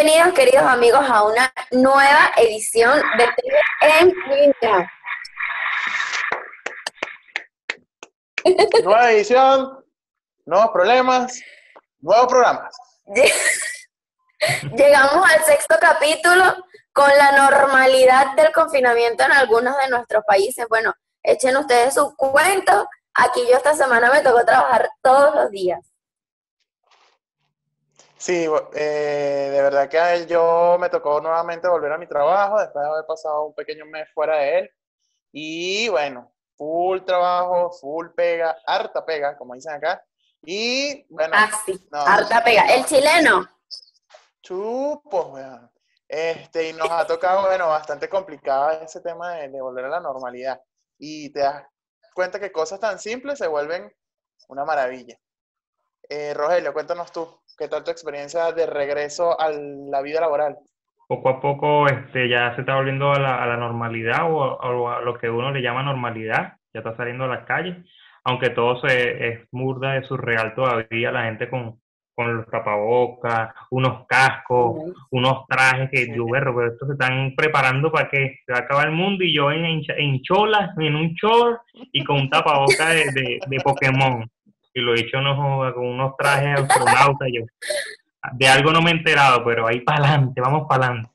Bienvenidos, queridos amigos, a una nueva edición de TV en Línea. Nueva edición, nuevos problemas, nuevos programas. Llegamos al sexto capítulo con la normalidad del confinamiento en algunos de nuestros países. Bueno, echen ustedes su cuento. Aquí yo esta semana me tocó trabajar todos los días. Sí, eh, de verdad que yo me tocó nuevamente volver a mi trabajo después de haber pasado un pequeño mes fuera de él. Y bueno, full trabajo, full pega, harta pega, como dicen acá. Y bueno. Ah, sí, harta pega. El chileno. Chupos, weón. Este, y nos ha tocado, bueno, bastante complicado ese tema de, de volver a la normalidad. Y te das cuenta que cosas tan simples se vuelven una maravilla. Eh, Rogelio, cuéntanos tú, ¿qué tal tu experiencia de regreso a la vida laboral? Poco a poco este, ya se está volviendo a la, a la normalidad o, a lo que uno le llama normalidad, ya está saliendo a las calles, aunque todo se, es murda de surreal todavía, la gente con, con los tapabocas, unos cascos, unos trajes que yo veo, pero estos se están preparando para que se va a acabar el mundo y yo en, en, cholas, en un short y con un tapabocas de, de, Pokémon. Y lo he hecho unos, con unos trajes astronautas. Yo, de algo no me he enterado, pero ahí para adelante, vamos para adelante.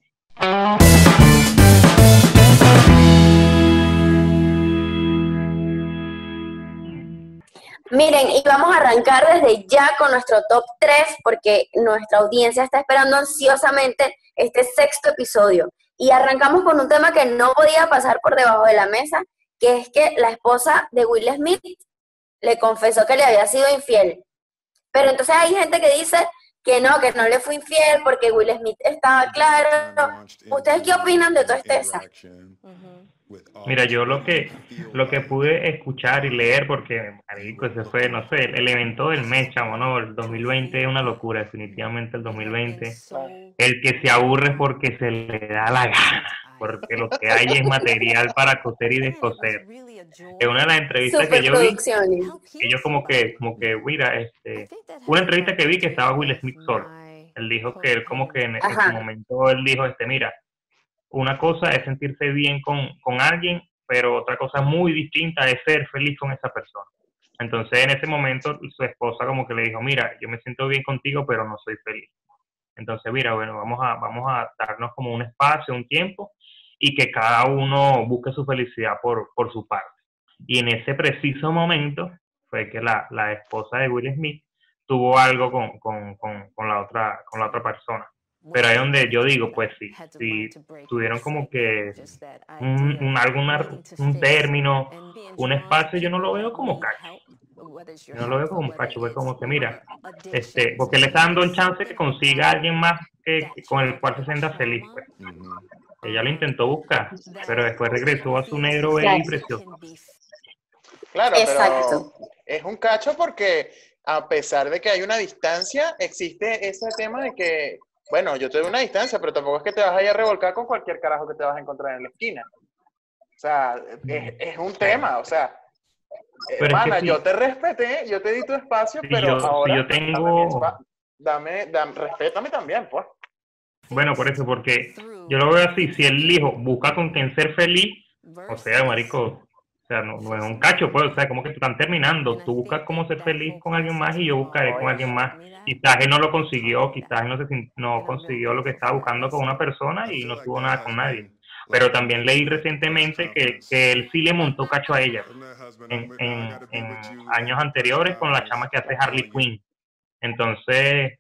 Miren, y vamos a arrancar desde ya con nuestro top 3 porque nuestra audiencia está esperando ansiosamente este sexto episodio. Y arrancamos con un tema que no podía pasar por debajo de la mesa, que es que la esposa de Will Smith le confesó que le había sido infiel. Pero entonces hay gente que dice que no, que no le fue infiel porque Will Smith estaba claro. ¿Ustedes qué opinan de toda esta Mira, yo lo que lo que pude escuchar y leer, porque marico, ese fue, no sé, el, evento del mes, chamo, ¿no? El 2020 es una locura, definitivamente el 2020. El que se aburre porque se le da la gana, porque lo que hay es material para coser y descoser. En una de las entrevistas que yo vi, yo como que, como que, mira, este, una entrevista que vi que estaba Will Smith solo. Él dijo que él como que en ese momento él dijo, este, mira, una cosa es sentirse bien con, alguien, pero otra cosa muy distinta es ser feliz con esa persona. Entonces en ese momento su esposa como que le dijo, mira, yo me siento bien contigo, pero no soy feliz. Entonces, mira, bueno, vamos a, vamos a darnos como un espacio, un tiempo, y que cada uno busque su felicidad por, su parte. Y en ese preciso momento fue que la, esposa de Will Smith tuvo algo con, con, la, otra, con la otra persona. Pero ahí donde yo digo, pues sí, si tuvieron como que un, un, alguna, un término, un espacio, yo no lo veo como cacho. Yo no lo veo como cacho, pues como que mira, este, porque le está dando el chance que consiga a alguien más que, con el cual se sienta feliz. Pues. Ella lo intentó buscar, pero después regresó a su negro bello y precioso. Claro, pero es un cacho porque a pesar de que hay una distancia, existe ese tema de que bueno, yo te doy una distancia, pero tampoco es que te vas a ir a revolcar con cualquier carajo que te vas a encontrar en la esquina. O sea, es, un tema, o sea, hermana, yo te respeté, yo te di tu espacio, pero ahora yo tengo... dame, dame, respétame también, pues. Bueno, por eso, porque yo lo veo así, si el hijo busca con quien ser feliz, o sea, marico, o sea, no, es un cacho, pues, o sea, como que te están terminando. Tú buscas cómo ser feliz con alguien más y yo buscaré con alguien más. Quizás él no lo consiguió, quizás él no, se, no consiguió lo que estaba buscando con una persona y no tuvo nada con nadie. Pero también leí recientemente que, que él sí le montó cacho a ella en, en, años anteriores con la chama que hace Harley Quinn. Entonces,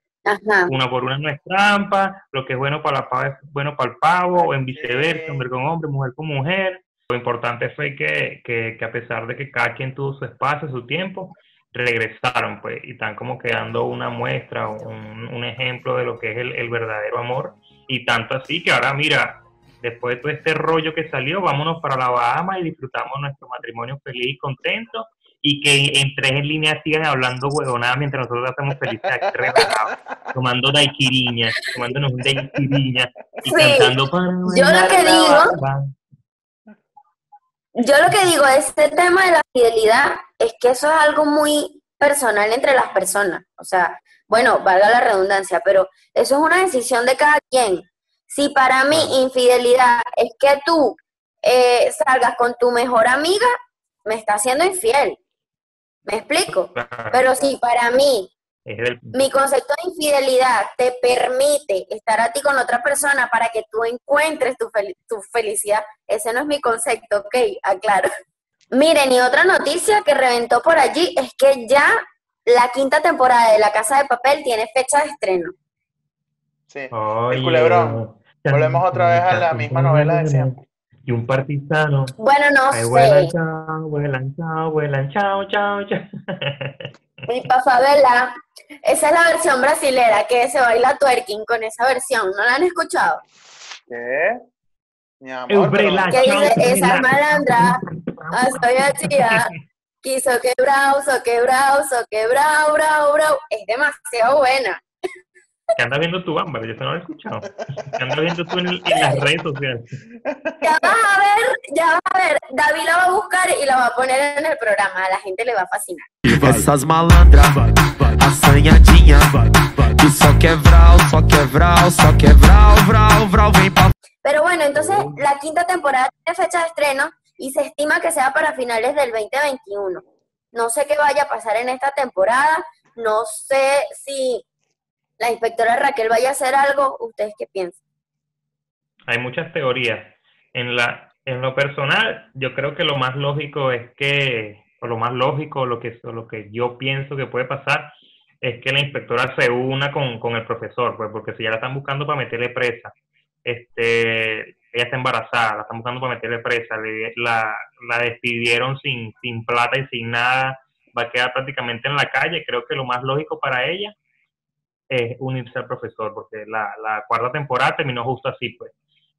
una por una no es trampa, lo que es bueno para la pavo es bueno para el pavo, o en viceversa, hombre con hombre, mujer con mujer. Lo importante fue que, que, que, a pesar de que cada quien tuvo su espacio, su tiempo, regresaron, pues, y están como quedando una muestra, un, un ejemplo de lo que es el, el, verdadero amor. Y tanto así que ahora, mira, después de todo este rollo que salió, vámonos para la Bahama y disfrutamos nuestro matrimonio feliz y contento. Y que en tres líneas sigan hablando huevonadas mientras nosotros hacemos felices tomando daiquiriña, tomándonos un daiquiriña y cantando para Yo lo que digo yo lo que digo, este tema de la fidelidad es que eso es algo muy personal entre las personas. O sea, bueno, valga la redundancia, pero eso es una decisión de cada quien. Si para mí infidelidad es que tú eh, salgas con tu mejor amiga, me está haciendo infiel. ¿Me explico? Pero si para mí mi concepto de infidelidad te permite estar a ti con otra persona para que tú encuentres tu, tu felicidad, ese no es mi concepto, ok, aclaro. Miren, y otra noticia que reventó por allí es que ya la quinta temporada de La Casa de Papel tiene fecha de estreno. Sí, el culebrón. Volvemos otra vez a la misma novela de siempre. Y un partisano. Bueno, no sé. Vuelan, chao, vuelan, chao, vuelan, chao, chao, chao. Mi pasabela. Esa es la versión brasilera que se baila twerking con esa versión. ¿No la han escuchado? ¿Qué? Mi amor, ¿Qué dice? Esa malandra. Estoy achía. Quiso quebrado, so quebrado, so quebrado, bravo, bravo. Es demasiado buena. ¿Qué andas viendo tú, Ámbar? Yo no lo he escuchado. ¿Qué andas viendo tú en, las redes sociales? Ya vas a ver, ya vas a ver. David la va a buscar y la va a poner en el programa. A la gente le va a fascinar. Esas malandras, assanhadinhas, que só quebrao, só quebrao, só quebrao, bravo, bravo, vem pa... Pero bueno, entonces la quinta temporada tiene fecha de estreno y se estima que sea para finales del 2021. No sé qué vaya a pasar en esta temporada, no sé si la inspectora Raquel vaya a hacer algo, ¿ustedes qué piensan? Hay muchas teorías. En, la, en lo personal, yo creo que lo más lógico es que, o lo más lógico, lo que, lo que yo pienso que puede pasar, es que la inspectora se una con, con el profesor, pues porque si ya la están buscando para meterle presa, este, ella está embarazada, la están buscando para meterle presa, la, la despidieron sin, sin plata y sin nada, va a quedar prácticamente en la calle. Creo que lo más lógico para ella es unirse al profesor, porque la, la cuarta temporada terminó justo así, pues.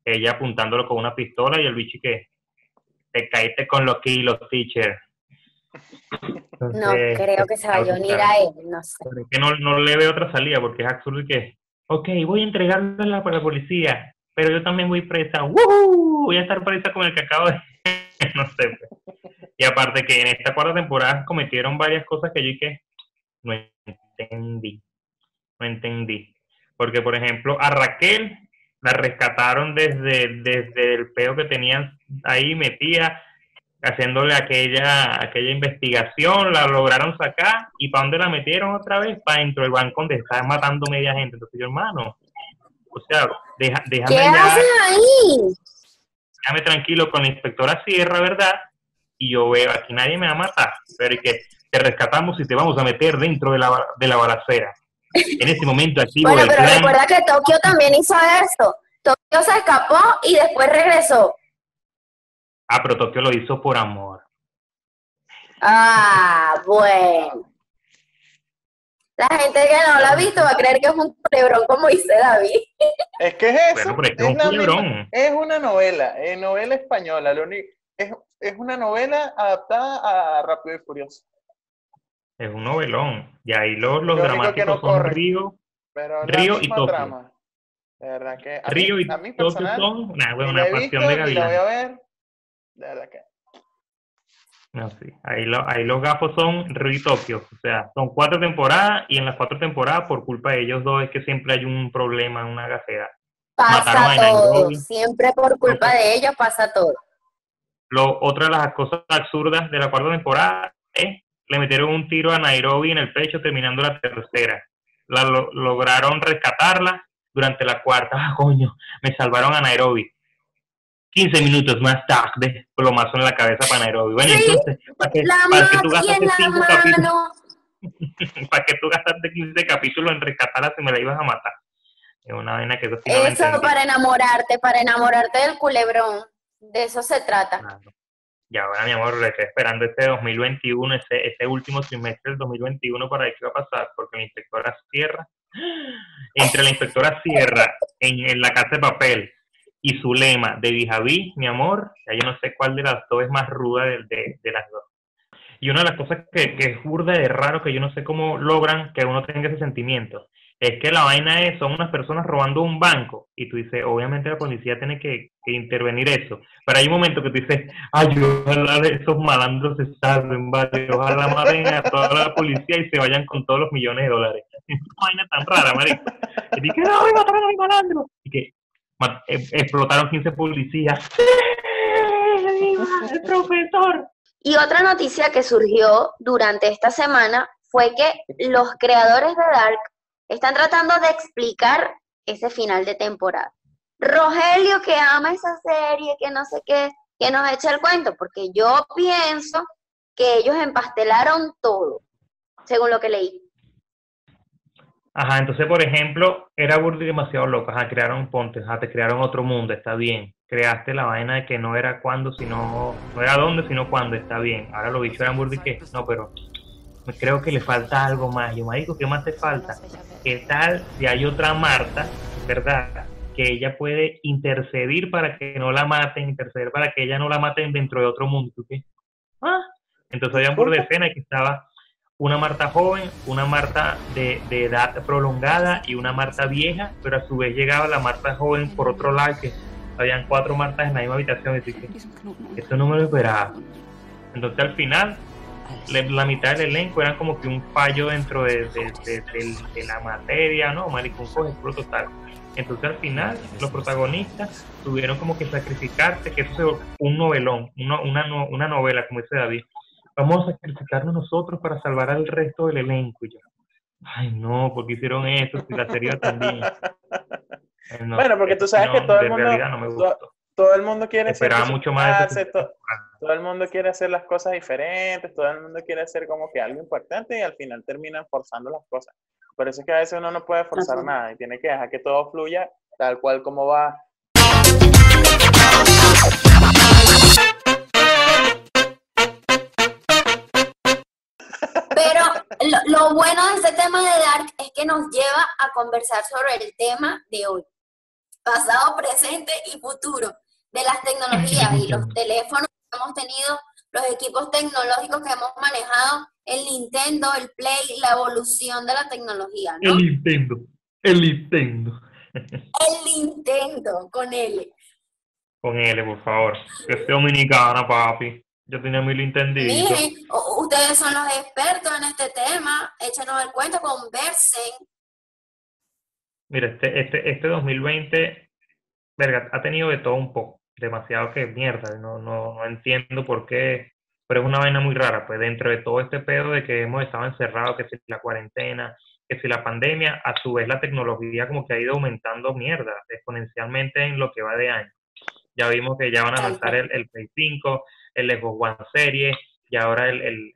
Ella apuntándolo con una pistola y el bicho que te caíste con los kilos, teacher. no creo que se vaya a unir a él, no sé. Que no, no le veo otra salida, porque es absurdo que, ok, voy a entregarla para la policía, pero yo también voy presa, voy a estar presa con el que acabo de... no sé. Pues. Y aparte que en esta cuarta temporada cometieron varias cosas que yo que no entendí, no entendí. Porque, por ejemplo, a Raquel la rescataron desde, desde el peo que tenían ahí metida, haciéndole aquella, aquella investigación, la lograron sacar, y ¿para dónde la metieron otra vez? Para dentro del banco donde estaban matando media gente. Entonces yo, hermano, o sea, deja, déjame ¿Qué haces ahí? Déjame tranquilo con la inspectora Sierra, ¿verdad? Y yo veo, aquí nadie me va a matar, pero es que te rescatamos y te vamos a meter dentro de la, de la balacera. En ese momento activo Bueno, pero recuerda que Tokio también hizo eso. Tokio se escapó y después regresó. Ah, pero Tokio lo hizo por amor. Ah, bueno. La gente que no lo ha visto va a creer que es un culebrón, como dice David. Es que es eso. es, una novela, es novela española. es, es una novela adaptada a Rápido y Furioso. Es un novelón. Y ahí los, los dramáticos son Río, Río y Tokio. De verdad que Río y Tokio son una, una pasión de Gavilán. voy a ver. De verdad que no, sí. Ahí, ahí los gafos son Río y Tokio. O sea, son cuatro temporadas y en las cuatro temporadas, por culpa de ellos dos, es que siempre hay un problema en una gacera. Pasa todo. Siempre por culpa de ellos pasa todo. Lo, otra de las cosas absurdas de la cuarta temporada es le metieron un tiro a Nairobi en el pecho terminando la tercera. La lograron rescatarla durante la cuarta. Ah, coño, me salvaron a Nairobi. 15 minutos más tarde, plomazo en la cabeza para Nairobi. Bueno, entonces, para que, para que tú gastaste 5 capítulos, para que tú gastaste 15 capítulos en rescatarla si me la ibas a matar. Es una vaina que eso Eso para enamorarte, para enamorarte del culebrón. De eso se trata. Y ahora, mi amor, estoy esperando este 2021, ese, ese último trimestre del 2021 para ver qué va a pasar, porque la inspectora Sierra, entre la inspectora Sierra en, la casa de papel y su lema de Vijaví, mi amor, ya yo no sé cuál de las dos es más ruda de, las dos. Y una de las cosas que, que, es burda de raro, que yo no sé cómo logran que uno tenga ese sentimiento, es que la vaina es, son unas personas robando un banco, y tú dices, obviamente la policía tiene que, intervenir eso, pero hay un momento que tú dices, ay, ojalá esos malandros se salven, vale, ojalá maten a toda la policía y se vayan con todos los millones de dólares. vaina tan rara, marico. Y dije, no, voy a matar a mi malandro. Y que eh, explotaron 15 policías. ¡El profesor! Y otra noticia que surgió durante esta semana fue que los creadores de Dark están tratando de explicar ese final de temporada. Rogelio, que ama esa serie, que no sé qué, que nos echa el cuento, porque yo pienso que ellos empastelaron todo, según lo que leí. Ajá, entonces, por ejemplo, era Burdi demasiado loco. Ajá, crearon pontes, ajá, te crearon otro mundo, está bien. Creaste la vaina de que no era cuándo, sino, no era dónde, sino cuándo, está bien. Ahora lo bichos eran Burdi que, no, pero creo que le falta algo más. Yo, digo, ¿qué más te falta? ¿Qué tal si hay otra Marta, verdad? Que ella puede intercedir para que no la maten, interceder para que ella no la maten dentro de otro mundo. ¿Tú qué? Ah, entonces había por decena que estaba una Marta joven, una Marta de, edad prolongada y una Marta vieja, pero a su vez llegaba la Marta joven por otro lado, que habían cuatro Martas en la misma habitación, y que eso no me lo esperaba. Entonces al final, la mitad del elenco eran como que un fallo dentro de, la materia, ¿no? Maricón coge total. Entonces al final los protagonistas tuvieron como que sacrificarse, que eso fue un novelón, una, una, una novela, como dice David, vamos a sacrificarnos nosotros para salvar al resto del elenco. Y yo, ay no, porque hicieron eso, si la serie también. bueno, porque tú sabes que todo el mundo, todo, el mundo quiere Esperaba mucho más todo, el mundo quiere hacer las cosas diferentes, todo el mundo quiere hacer como que algo importante y al final terminan forzando las cosas. Por eso es que a veces uno no puede forzar nada y tiene que dejar que todo fluya tal cual como va. Lo, bueno de este tema de Dark es que nos lleva a conversar sobre el tema de hoy, pasado, presente y futuro, de las tecnologías y los teléfonos que hemos tenido, los equipos tecnológicos que hemos manejado, el Nintendo, el Play, la evolución de la tecnología, ¿no? El Nintendo, el Nintendo. El Nintendo, con L. Con L, por favor. Que es dominicana, papi. Yo tenía mi Nintendo. ustedes son los expertos en este tema. Échanos el cuento, conversen. Mira, este, este, este 2020, verga, ha tenido de todo un poco. Demasiado que mierda. No, no, no entiendo por qué. Pero es una vaina muy rara. Pues dentro de todo este pedo de que hemos estado encerrados, que si la cuarentena, que si la pandemia, a su vez la tecnología como que ha ido aumentando mierda exponencialmente en lo que va de año. Ya vimos que ya van a lanzar el, el Play 5 el Xbox One Series y ahora el,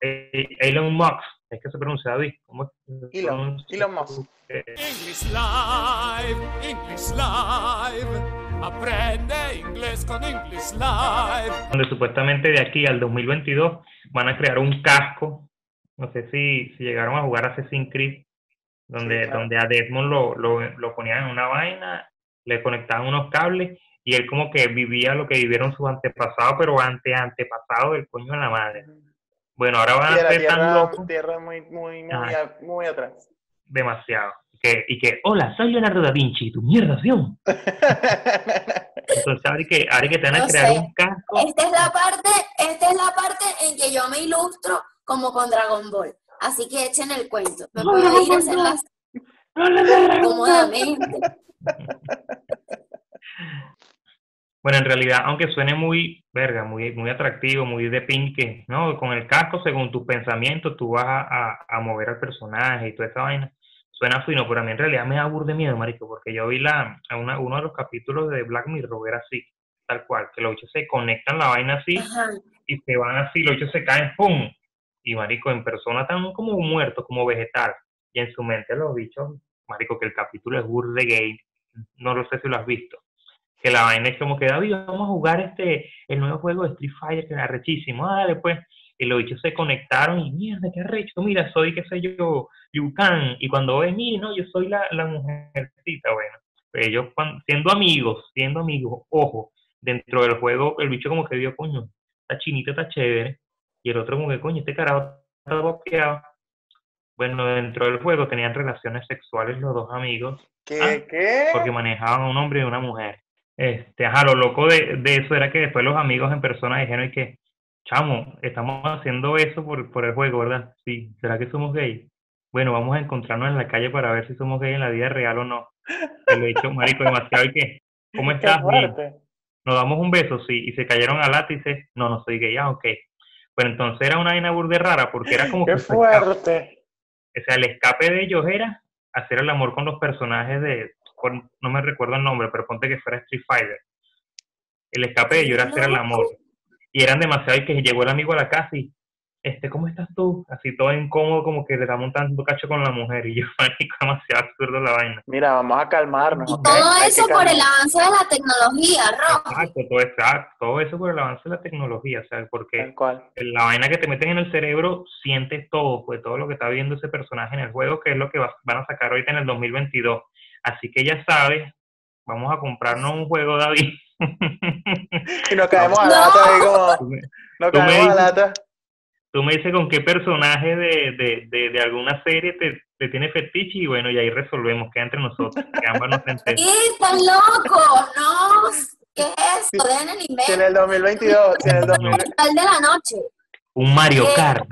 el, Elon Musk, es que se pronuncia David. ¿Cómo Elon, Elon Musk. English Live, English Live, aprende inglés con English Live. Donde supuestamente de aquí al 2022 van a crear un casco, no sé si, si llegaron a jugar Assassin's Creed, donde, donde a Desmond lo, lo, lo ponían en una vaina, le conectaban unos cables y él como que vivía lo que vivieron sus antepasados, pero ante antepasado del coño de la madre. Bueno, ahora van a ser tan locos. Tierra muy, muy, muy, muy atrás. Demasiado. Que, y que, hola, soy Leonardo da Vinci, tu mierda, Entonces, ahora que, ahora que te van a crear un casco. Esta es la parte, esta es la parte en que yo me ilustro como con Dragon Ball. Así que echen el cuento. Me puedo ir a hacer las cómodamente. Bueno, en realidad, aunque suene muy, verga, muy, muy atractivo, muy de pinque, ¿no? Con el casco, según tus pensamientos, tú vas a, a, mover al personaje y toda esa vaina. Suena fino, pero a mí en realidad me da de miedo, marico, porque yo vi la, una, uno de los capítulos de Black Mirror, era así, tal cual, que los bichos se conectan la vaina así y se van así, los bichos se caen, ¡pum! Y marico, en persona están como muertos, como vegetal. Y en su mente los bichos, marico, que el capítulo es burde gay, no lo sé si lo has visto que la vaina es como que, David, vamos a jugar este, el nuevo juego de Street Fighter, que es arrechísimo, ah, después, y los bichos se conectaron y mierda, qué arrecho, mira, soy, qué sé yo, Yukan, y cuando ven, mire, no, yo soy la, la mujercita, bueno, pues ellos siendo amigos, siendo amigos, ojo, dentro del juego, el bicho como que vio, coño, esta chinita está chévere, y el otro como que, coño, este carajo está boqueado. Bueno, dentro del juego tenían relaciones sexuales los dos amigos. ¿Qué? Ah, ¿Qué? Porque manejaban a un hombre y una mujer. Este, ajá, lo loco de, de, eso era que después los amigos en persona dijeron que, chamo, estamos haciendo eso por, por el juego, ¿verdad? Sí, ¿será que somos gays? bueno, vamos a encontrarnos en la calle para ver si somos gays en la vida real o no. Te lo he dicho, marico, demasiado. ¿Y qué? ¿Cómo estás? Nos damos un beso, sí. Y se cayeron al látice. No, no soy gay. Ah, ok. Pero entonces era una vaina burde rara porque era como... ¡Qué fuerte! O sea, el escape de ellos era hacer el amor con los personajes de... no me recuerdo el nombre, pero ponte que fuera Street Fighter. El escape de ellos era el amor. Y eran demasiado y que llegó el amigo a la casa y este, ¿cómo estás tú? Así todo incómodo, como que le da montando cacho con la mujer. Y yo, marico, demasiado absurdo la vaina. Mira, vamos a calmarnos. Y todo eso por el avance de la tecnología, Rojo. Exacto, todo, exacto, todo eso por el avance de la tecnología, ¿sabes? Porque la vaina que te meten en el cerebro, sientes todo, pues todo lo que está viendo ese personaje en el juego, que es lo que van a sacar ahorita en el 2022. Así que ya sabes, vamos a comprarnos un juego, David. y nos caemos a lata, como... Nos caemos a lata tú me dices con qué personaje de, de, de, alguna serie te, te, tiene fetiche y bueno, y ahí resolvemos, queda entre nosotros, que ambas nos ¡Sí, están locos! ¡No! ¿Qué es eso? Dejen el email. en el 2022, en el 2022. de la noche. Un Mario Kart.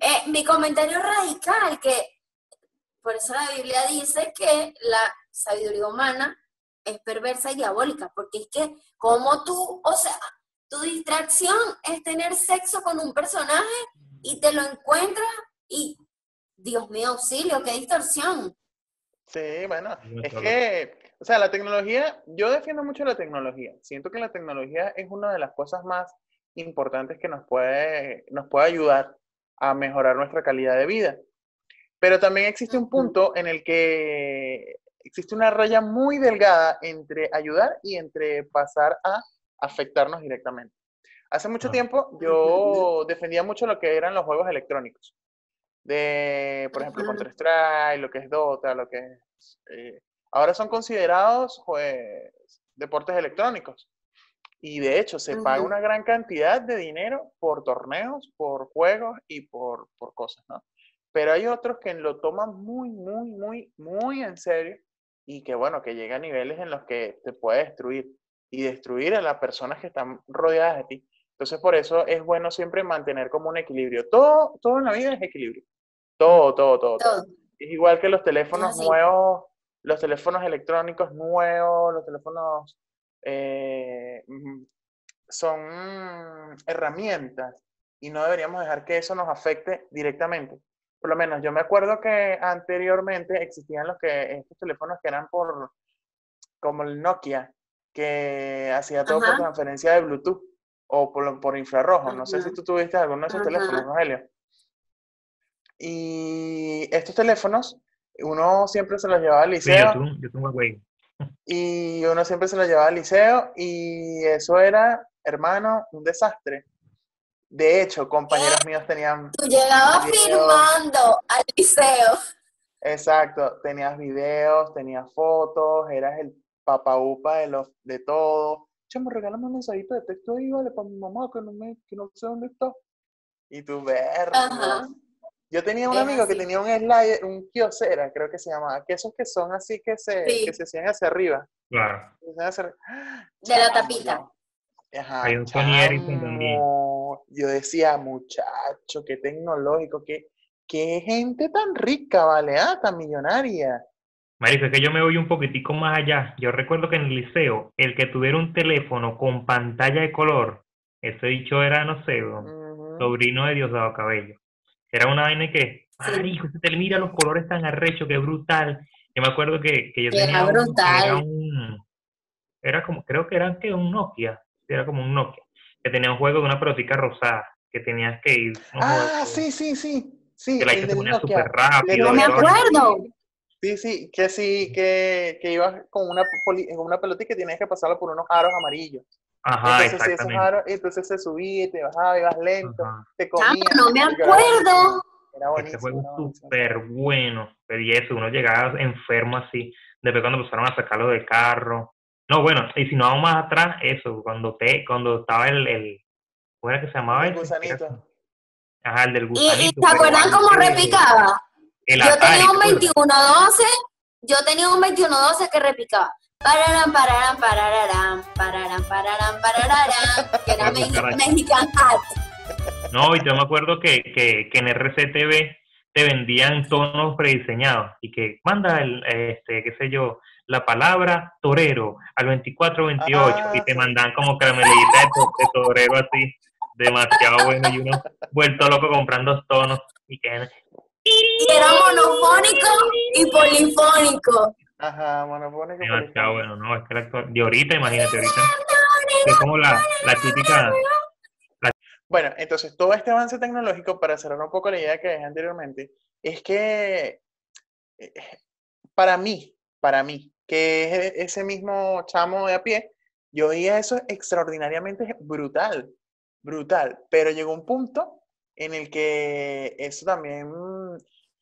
Eh, mi comentario radical, que por eso la Biblia dice que la sabiduría humana es perversa y diabólica, porque es que como tú, o sea, tu distracción es tener sexo con un personaje y te lo encuentras y, Dios mío, auxilio, qué distorsión. Sí, bueno, es que, o sea, la tecnología, yo defiendo mucho la tecnología. Siento que la tecnología es una de las cosas más importantes que nos puede, nos puede ayudar a mejorar nuestra calidad de vida. Pero también existe un punto en el que existe una raya muy delgada entre ayudar y entre pasar a afectarnos directamente. Hace mucho ah. tiempo yo defendía mucho lo que eran los juegos electrónicos. De, por ejemplo, Counter-Strike, lo que es Dota, lo que es... Eh, ahora son considerados pues, deportes electrónicos. Y de hecho se paga una gran cantidad de dinero por torneos, por juegos y por, por cosas, ¿no? Pero hay otros que lo toman muy, muy, muy, muy en serio y que, bueno, que llega a niveles en los que te puede destruir y destruir a las personas que están rodeadas de ti. Entonces, por eso es bueno siempre mantener como un equilibrio. Todo, todo en la vida es equilibrio. Todo, todo, todo. todo. Es igual que los teléfonos nuevos, los teléfonos electrónicos nuevos, los teléfonos eh, son herramientas y no deberíamos dejar que eso nos afecte directamente. Por lo menos yo me acuerdo que anteriormente existían los que estos teléfonos que eran por como el Nokia, que hacía todo por transferencia de Bluetooth o por, por infrarrojo. No sé si tú tuviste alguno de esos teléfonos, Rogelio. Y estos teléfonos, uno siempre se los llevaba al liceo. yo, tengo, Y uno siempre se los llevaba al liceo y eso era, hermano, un desastre. De hecho, compañeros míos tenían... Tú llegabas firmando al liceo. Exacto, tenías videos, tenías fotos, eras el papaupa de, los, de todo. Chamo, regálame un mensajito de texto ahí, vale, para mi mamá, que no, me, que no sé dónde está. Y tú, ver. Yo tenía un amigo que tenía un slide, un kiosera, creo que se llamaba, que esos que son así que se, que se hacían hacia arriba. Claro. De la tapita. Ajá, Hay un Yo decía, muchacho, qué tecnológico, qué, qué gente tan rica, ¿vale? Ah, tan millonaria. Marico, es que yo me voy un poquitico más allá. Yo recuerdo que en el liceo, el que tuviera un teléfono con pantalla de color, ese dicho era, no sé, sobrino de Diosdado Cabello. Era una vaina que, marico, te mira los colores tan arrechos, que brutal. Yo me acuerdo que, que yo tenía un, era como, creo que era que un Nokia, era como un Nokia, que tenía un juego de una pelotica rosada, que tenías que ir. Ah, sí, sí, sí. Sí, que la se ponía súper rápido. No me acuerdo. Sí, sí, que sí, que, que ibas con una, con una pelotita y que tenías que pasarlo por unos aros amarillos. Ajá, entonces, esos aros, entonces se subía y te bajaba, ibas lento, te comía. no me acuerdo. Era buenísimo. Ese juego súper bueno. Y eso, uno llegaba enfermo así. Después cuando empezaron a sacarlo del carro. No, bueno, y si no vamos más atrás, eso, cuando te, cuando estaba el, el ¿cómo era que se llamaba? El gusanito. Ajá, el del gusanito. ¿Y, ¿te acuerdan cómo repicaba? yo tenía un 2112, yo tenía un 2112 que repicaba. Pararam, pararam, pararam, pararam, pararam, pararam, que era Mexican Hat. No, y yo me acuerdo que, que, que en RCTV te vendían tonos prediseñados y que manda el, este, qué sé yo, la palabra torero al 2428 ah, y te mandan como caramelita de, torero así, demasiado bueno y uno vuelto loco comprando tonos y que... Era monofónico y polifónico. Ajá, monofónico. Demasiado bueno, no, es que la actual, de ahorita, imagínate ahorita. Es como la, la típica bueno, entonces todo este avance tecnológico, para cerrar un poco la idea que dejé anteriormente, es que eh, para mí, para mí, que es e, ese mismo chamo de a pie, yo veía eso extraordinariamente brutal, brutal, pero llegó un punto en el que eso también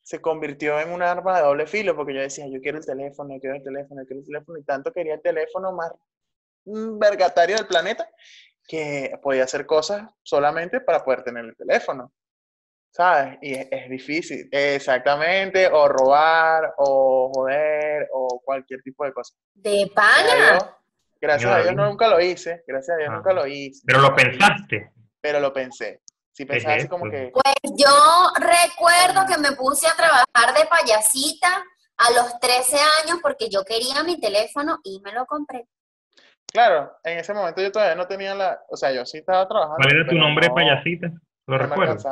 se convirtió en un arma de doble filo, porque yo decía, yo quiero el teléfono, yo quiero el teléfono, yo quiero el teléfono, y tanto quería el teléfono más vergatario del planeta, que podía hacer cosas solamente para poder tener el teléfono. ¿Sabes? Y es, difícil. Exactamente. O robar, o joder, o cualquier tipo de cosa. De pana. Gracias a Dios, nunca lo hice. Gracias a Dios nunca lo hice. Pero lo pensaste. Pero lo pensé. Sí, pensaba así como que. Pues yo recuerdo que me puse a trabajar de payasita a los 13 años porque yo quería mi teléfono y me lo compré. Claro, en ese momento yo todavía no tenía la, o sea, yo sí estaba trabajando. ¿Cuál era tu nombre, payasita? ¿Lo recuerdas?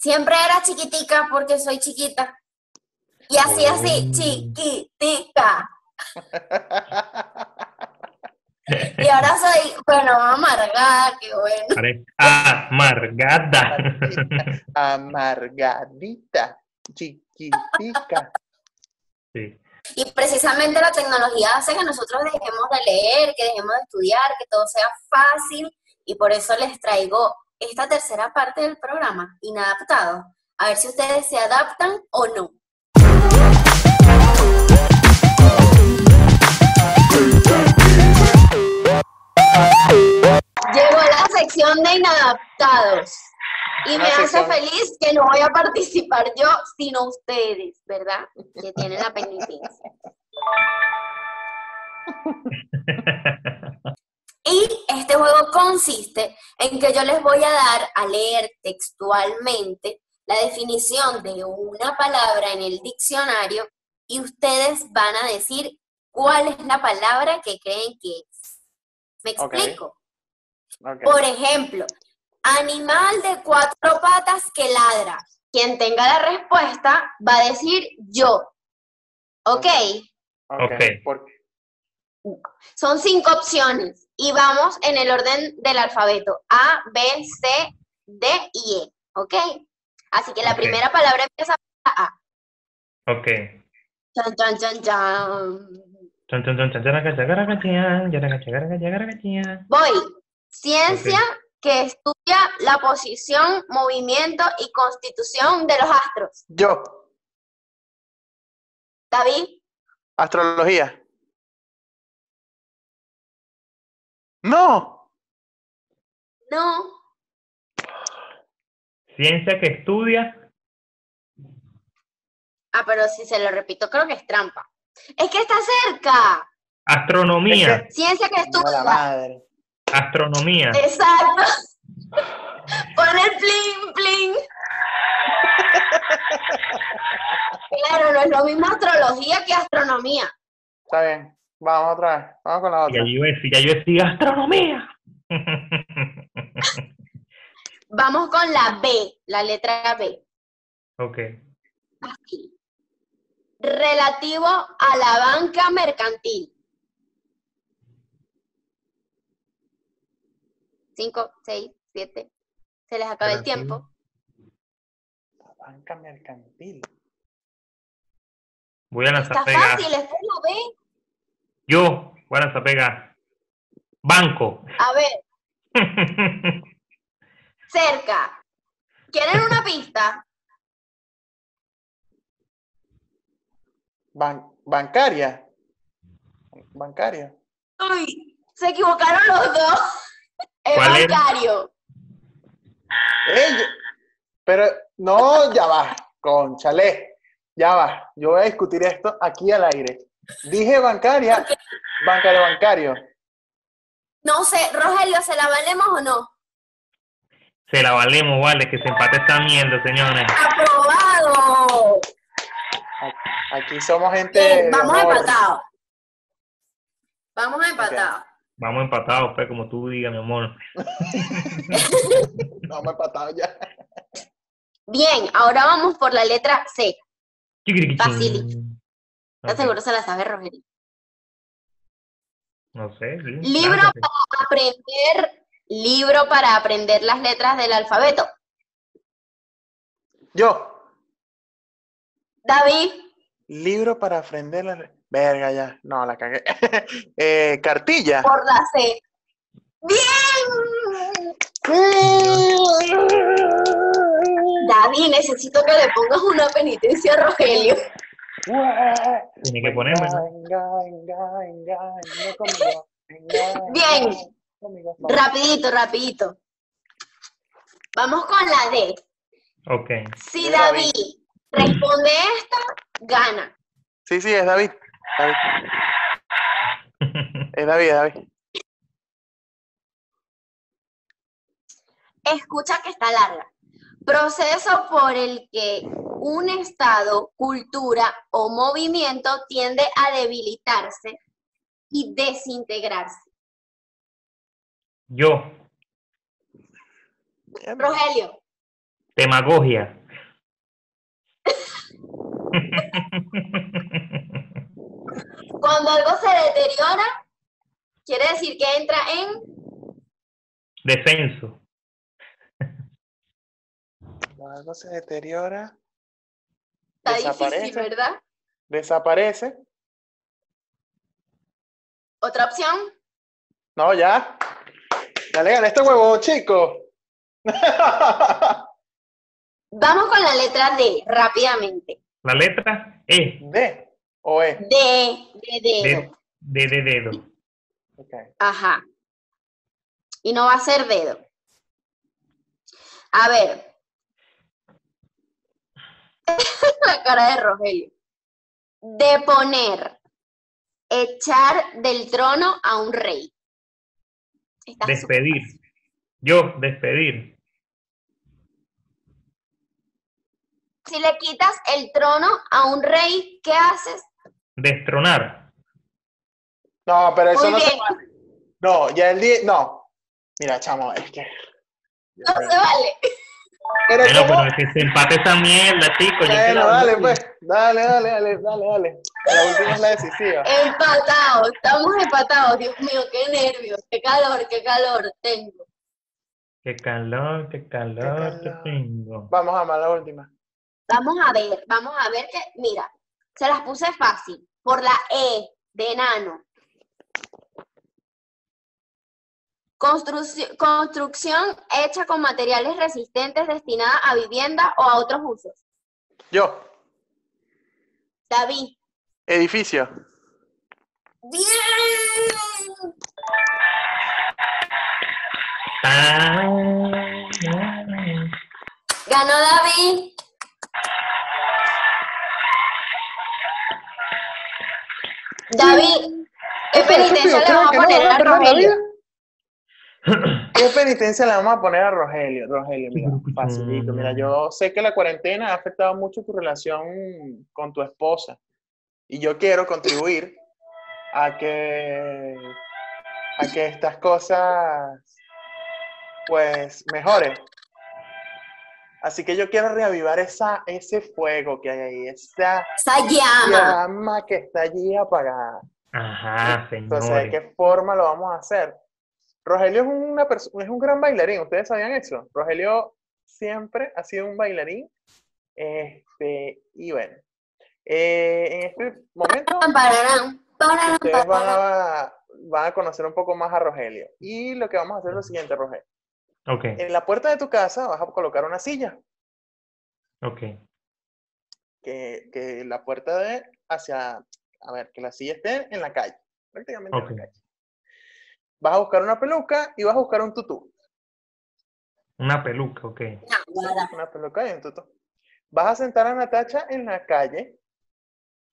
Siempre era chiquitica porque soy chiquita. Y así, así, oh. chiquitica. y ahora soy, bueno, amargada, qué bueno. Amargada. Amargadita, chiquitica. Sí. Y precisamente la tecnología hace que nosotros dejemos de leer, que dejemos de estudiar, que todo sea fácil y por eso les traigo esta tercera parte del programa, Inadaptado. A ver si ustedes se adaptan o no. Llegó la sección de Inadaptados. Y me hace feliz que no voy a participar yo, sino ustedes, ¿verdad? Que tienen la penitencia. Y este juego consiste en que yo les voy a dar a leer textualmente la definición de una palabra en el diccionario y ustedes van a decir cuál es la palabra que creen que es. ¿Me explico? Por ejemplo, Animal de cuatro patas que ladra. Quien tenga la respuesta va a decir yo. ¿Ok? Ok. Son cinco opciones y vamos en el orden del alfabeto. A, B, C, D y E. ¿Ok? Así que la primera palabra empieza por A. Ok. Chan, chan, chan, chan. Voy. Ciencia que estudia la posición, movimiento y constitución de los astros? Yo. David. Astrología. No. No. Ciencia que estudia. Ah, pero si se lo repito, creo que es trampa. Es que está cerca. Astronomía. Ciencia que estudia. Astronomía. Exacto. Pon el pling, pling. Claro, no es lo mismo astrología que astronomía. Está bien. Vamos otra vez. Vamos con la otra. Ya yo decía, ya yo decía astronomía. Vamos con la B, la letra B. Ok. Aquí. Relativo a la banca mercantil. 5, 6, 7. Se les acaba el tiempo. La banca mercantil. Voy a lanzar Está fácil, es por la B. Yo voy a lanzar pega. Banco. A ver. Cerca. ¿Quieren una pista? Ban bancaria. Bancaria. Uy, se equivocaron los dos. Es bancario. pero no, ya va, conchale, ya va. Yo voy a discutir esto aquí al aire. Dije bancaria, bancario, bancario. No sé, Rogelio, ¿se la valemos o no? Se la valemos, vale, que se empate esta mierda, señores. ¡Aprobado! Aquí somos gente. vamos empatados. Vamos empatados. Vamos empatados, pues, como tú digas, mi amor. vamos empatados ya. Bien, ahora vamos por la letra C. Fácil. ¿Estás seguro se la sabe, Rogelio? No sé. Libro para aprender, libro para aprender las letras del alfabeto. Yo. David. Libro para aprender las Verga, ya. No, la cagué. eh, cartilla. Por la C. ¡Bien! David, necesito que le pongas una penitencia a Rogelio. Tiene que ponerme. Bien. Rapidito, rapidito. Vamos con la D. Ok. Si David responde esta, gana. Sí, sí, es David. David. Es David, David. Escucha que está larga. Proceso por el que un estado, cultura o movimiento tiende a debilitarse y desintegrarse. Yo. Rogelio. Demagogia. Cuando algo se deteriora, quiere decir que entra en... Descenso. Cuando algo se deteriora... Está difícil, ¿verdad? Desaparece. ¿Otra opción? No, ya. Ya le gané este huevo, chico. Vamos con la letra D, rápidamente. La letra E. D o E. D, de dedo. D, de dedo. Okay. Ajá. Y no va a ser dedo. A ver. La cara de Rogelio. Deponer. Echar del trono a un rey. despedir. Yo, despedir. Si le quitas el trono a un rey, ¿qué haces? Destronar. No, pero eso no se vale. No, ya el día. No. Mira, chamo, es que. No se vale. Pero, bueno, pero que se empate esa mierda, chicos. Bueno, dale, pues. Dale, dale, dale, dale, dale. La última es la decisiva. Empatados, estamos empatados. Dios mío, qué nervios, qué calor, qué calor tengo. Qué calor, qué calor, qué, tengo. Vamos a más la última. Vamos a ver, vamos a ver que, mira, se las puse fácil. Por la E de enano. Construcción, construcción hecha con materiales resistentes destinada a vivienda o a otros usos. Yo. David. Edificio. Bien. Ganó David. David, ¿qué penitencia le vamos a poner a Rogelio? ¿Qué penitencia le vamos a poner a Rogelio? Rogelio, mira, facilito. Mira, yo sé que la cuarentena ha afectado mucho tu relación con tu esposa y yo quiero contribuir a que, a que estas cosas pues mejoren. Así que yo quiero reavivar esa, ese fuego que hay ahí, esa, llama. que está allí apagada. Ajá, señor. Entonces, ¿de qué forma lo vamos a hacer? Rogelio es, una es un gran bailarín, ¿ustedes sabían eso? Rogelio siempre ha sido un bailarín. Este, y bueno, eh, en este momento ustedes van a, van a conocer un poco más a Rogelio. Y lo que vamos a hacer es lo siguiente, Rogelio. En la puerta de tu casa vas a colocar una silla. Ok. Que, que la puerta de hacia, a ver, que la silla esté en la calle, prácticamente en la calle. Vas a buscar una peluca y vas a buscar un tutú. Una peluca, ok. Una peluca y un tutú. Vas a sentar a Natacha en la calle.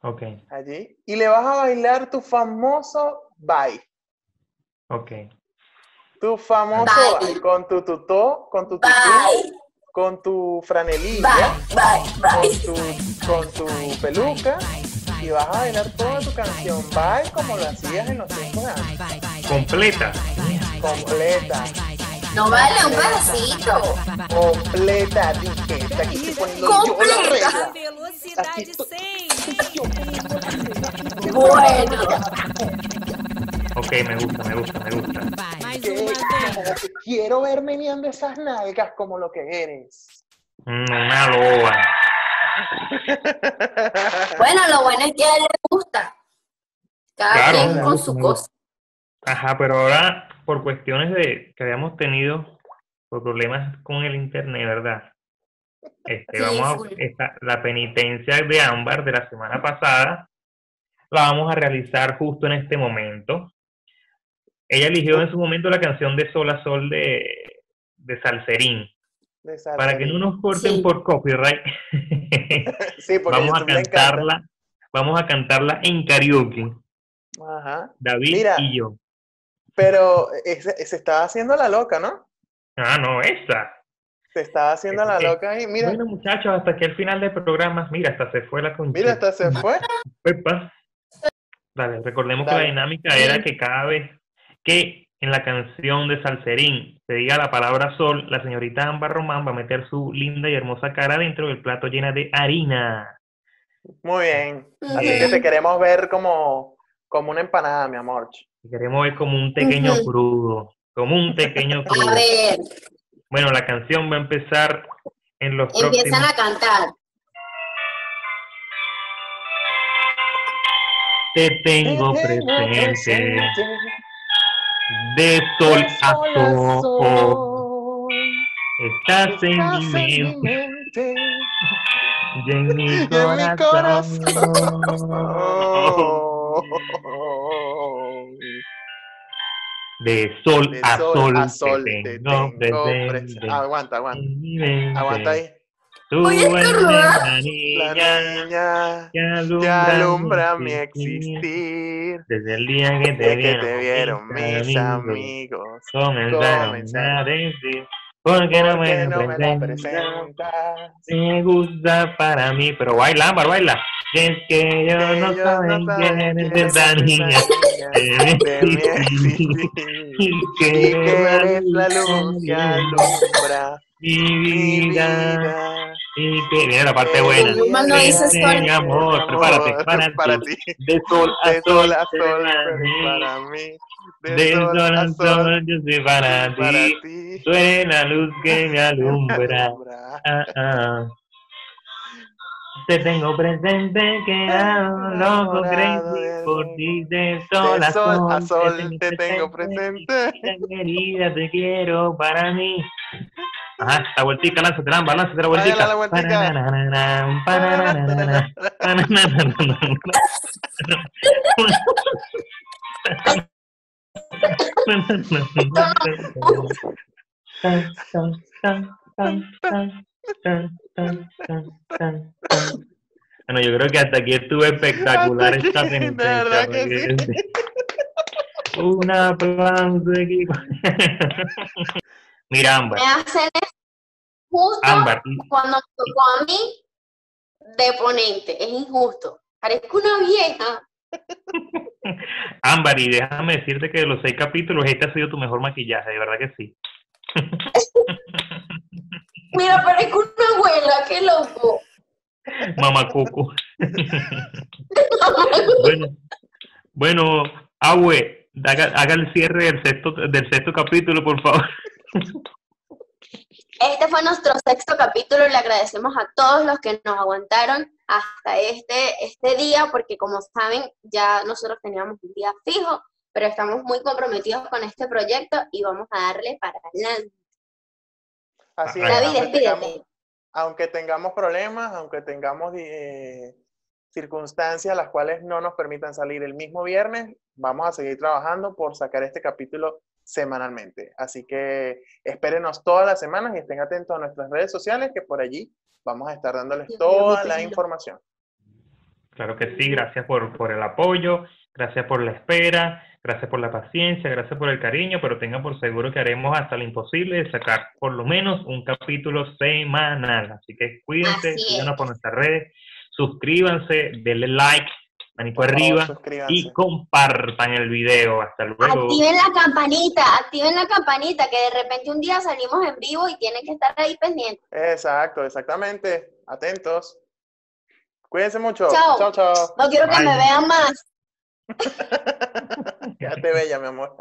Ok. Allí. Y le vas a bailar tu famoso bye. Ok. Tu famoso, con tu tutó, con tu tutú, con tu franelilla, Con, tu, con tu peluca, y vas a bailar toda tu canción. Bye como lo hacías en los tiempos de Completa. Completa. No vale un pedacito. Completa, dije. Está aquí estoy poniendo yo la regla. Aquí Bueno. Ok, me gusta, me gusta, me gusta. quiero verme viendo esas nalgas como lo que eres. Una loba. bueno, lo bueno es que a él le gusta. Cada quien con su cosa. Ajá, pero ahora por cuestiones de que habíamos tenido por problemas con el internet, ¿verdad? Este, vamos a, la penitencia de Ámbar de la semana pasada la vamos a realizar justo en este momento. Ella eligió en su momento la canción de Sol a Sol de, de Salserín. Para que no nos corten por copyright. sí, vamos a cantarla, vamos a cantarla en karaoke. Ajá. David y yo. Pero se estaba haciendo la loca, ¿no? Ah, no, esa. Se estaba haciendo la loca y mira. Bueno, muchachos, hasta que al final del programa, mira, hasta se fue la concha. Mira, hasta se fue. Pepa. Dale, recordemos que la dinámica era que cada vez que en la canción de Salserín se diga la palabra sol, la señorita Amba Román va a meter su linda y hermosa cara dentro del plato llena de harina. Muy bien. Así que te queremos ver como, como una empanada, mi amor. Queremos ver como un pequeño crudo. Como un pequeño crudo. A ver. Bueno, la canción va a empezar en los Empiezan a cantar. Te tengo presente de sol a sol. Estás en mi mente y en mi corazón. De sol, a, sol, te tengo, presente. Aguanta, aguanta. Aguanta ahí. Tú eres la niña, que alumbra, mi existir. Desde el día que te, vieron, mis amigos, comenzaron, a decir, ¿por qué no me, no me presentas? Me gusta para mí, pero baila, Ámbar, baila. Es que yo no saben quién es esa niña. Y que eres la luz que alumbra mi vida. Y que viene la parte buena. No dices Mi amor, prepárate, para, para ti. De sol a de sol, a sol, para mí. De, sol, a sol, yo soy para, ti. Tú eres la luz que me alumbra. Ah, ah. Te tengo presente que loco crazy por ti de sol, a sol, a sol te tengo presente. Querida, te quiero para mí. Ajá, la vueltica, lánzate, lánzate la vueltica. la vueltica. Bueno, yo creo que hasta aquí estuvo espectacular esta penitencia. Un aplauso, equipo. Mira, Ámbar. Me hacen justo cuando me tocó a mí de ponente. Es injusto. Parezco una vieja. Ámbar, y déjame decirte que de los seis capítulos, este ha sido tu mejor maquillaje, de verdad que sí. Mira, parezco una abuela, qué loco. Mamá Coco. bueno, bueno, Abue, haga, el cierre del sexto, del sexto capítulo, por favor. Este fue nuestro sexto capítulo. Le agradecemos a todos los que nos aguantaron hasta este, este día, porque como saben, ya nosotros teníamos un día fijo, pero estamos muy comprometidos con este proyecto y vamos a darle para adelante. Así es. David, Aunque tengamos problemas, aunque tengamos eh, circunstancias las cuales no nos permitan salir el mismo viernes, vamos a seguir trabajando por sacar este capítulo semanalmente. Así que espérenos todas las semanas y estén atentos a nuestras redes sociales que por allí vamos a estar dándoles toda la información. Claro que sí, gracias por, por el apoyo, gracias por la espera, gracias por la paciencia, gracias por el cariño, pero tengan por seguro que haremos hasta lo imposible de sacar por lo menos un capítulo semanal. Así que cuídense, síganos por nuestras redes, suscríbanse, denle like, manito arriba y compartan el video. Hasta luego. Activen la campanita, activen la campanita, que de repente un día salimos en vivo y tienen que estar ahí pendientes. Exacto, exactamente. Atentos. Cuídense mucho. Chao, chao. chao. No quiero que me vean más. Quédate bella, mi amor.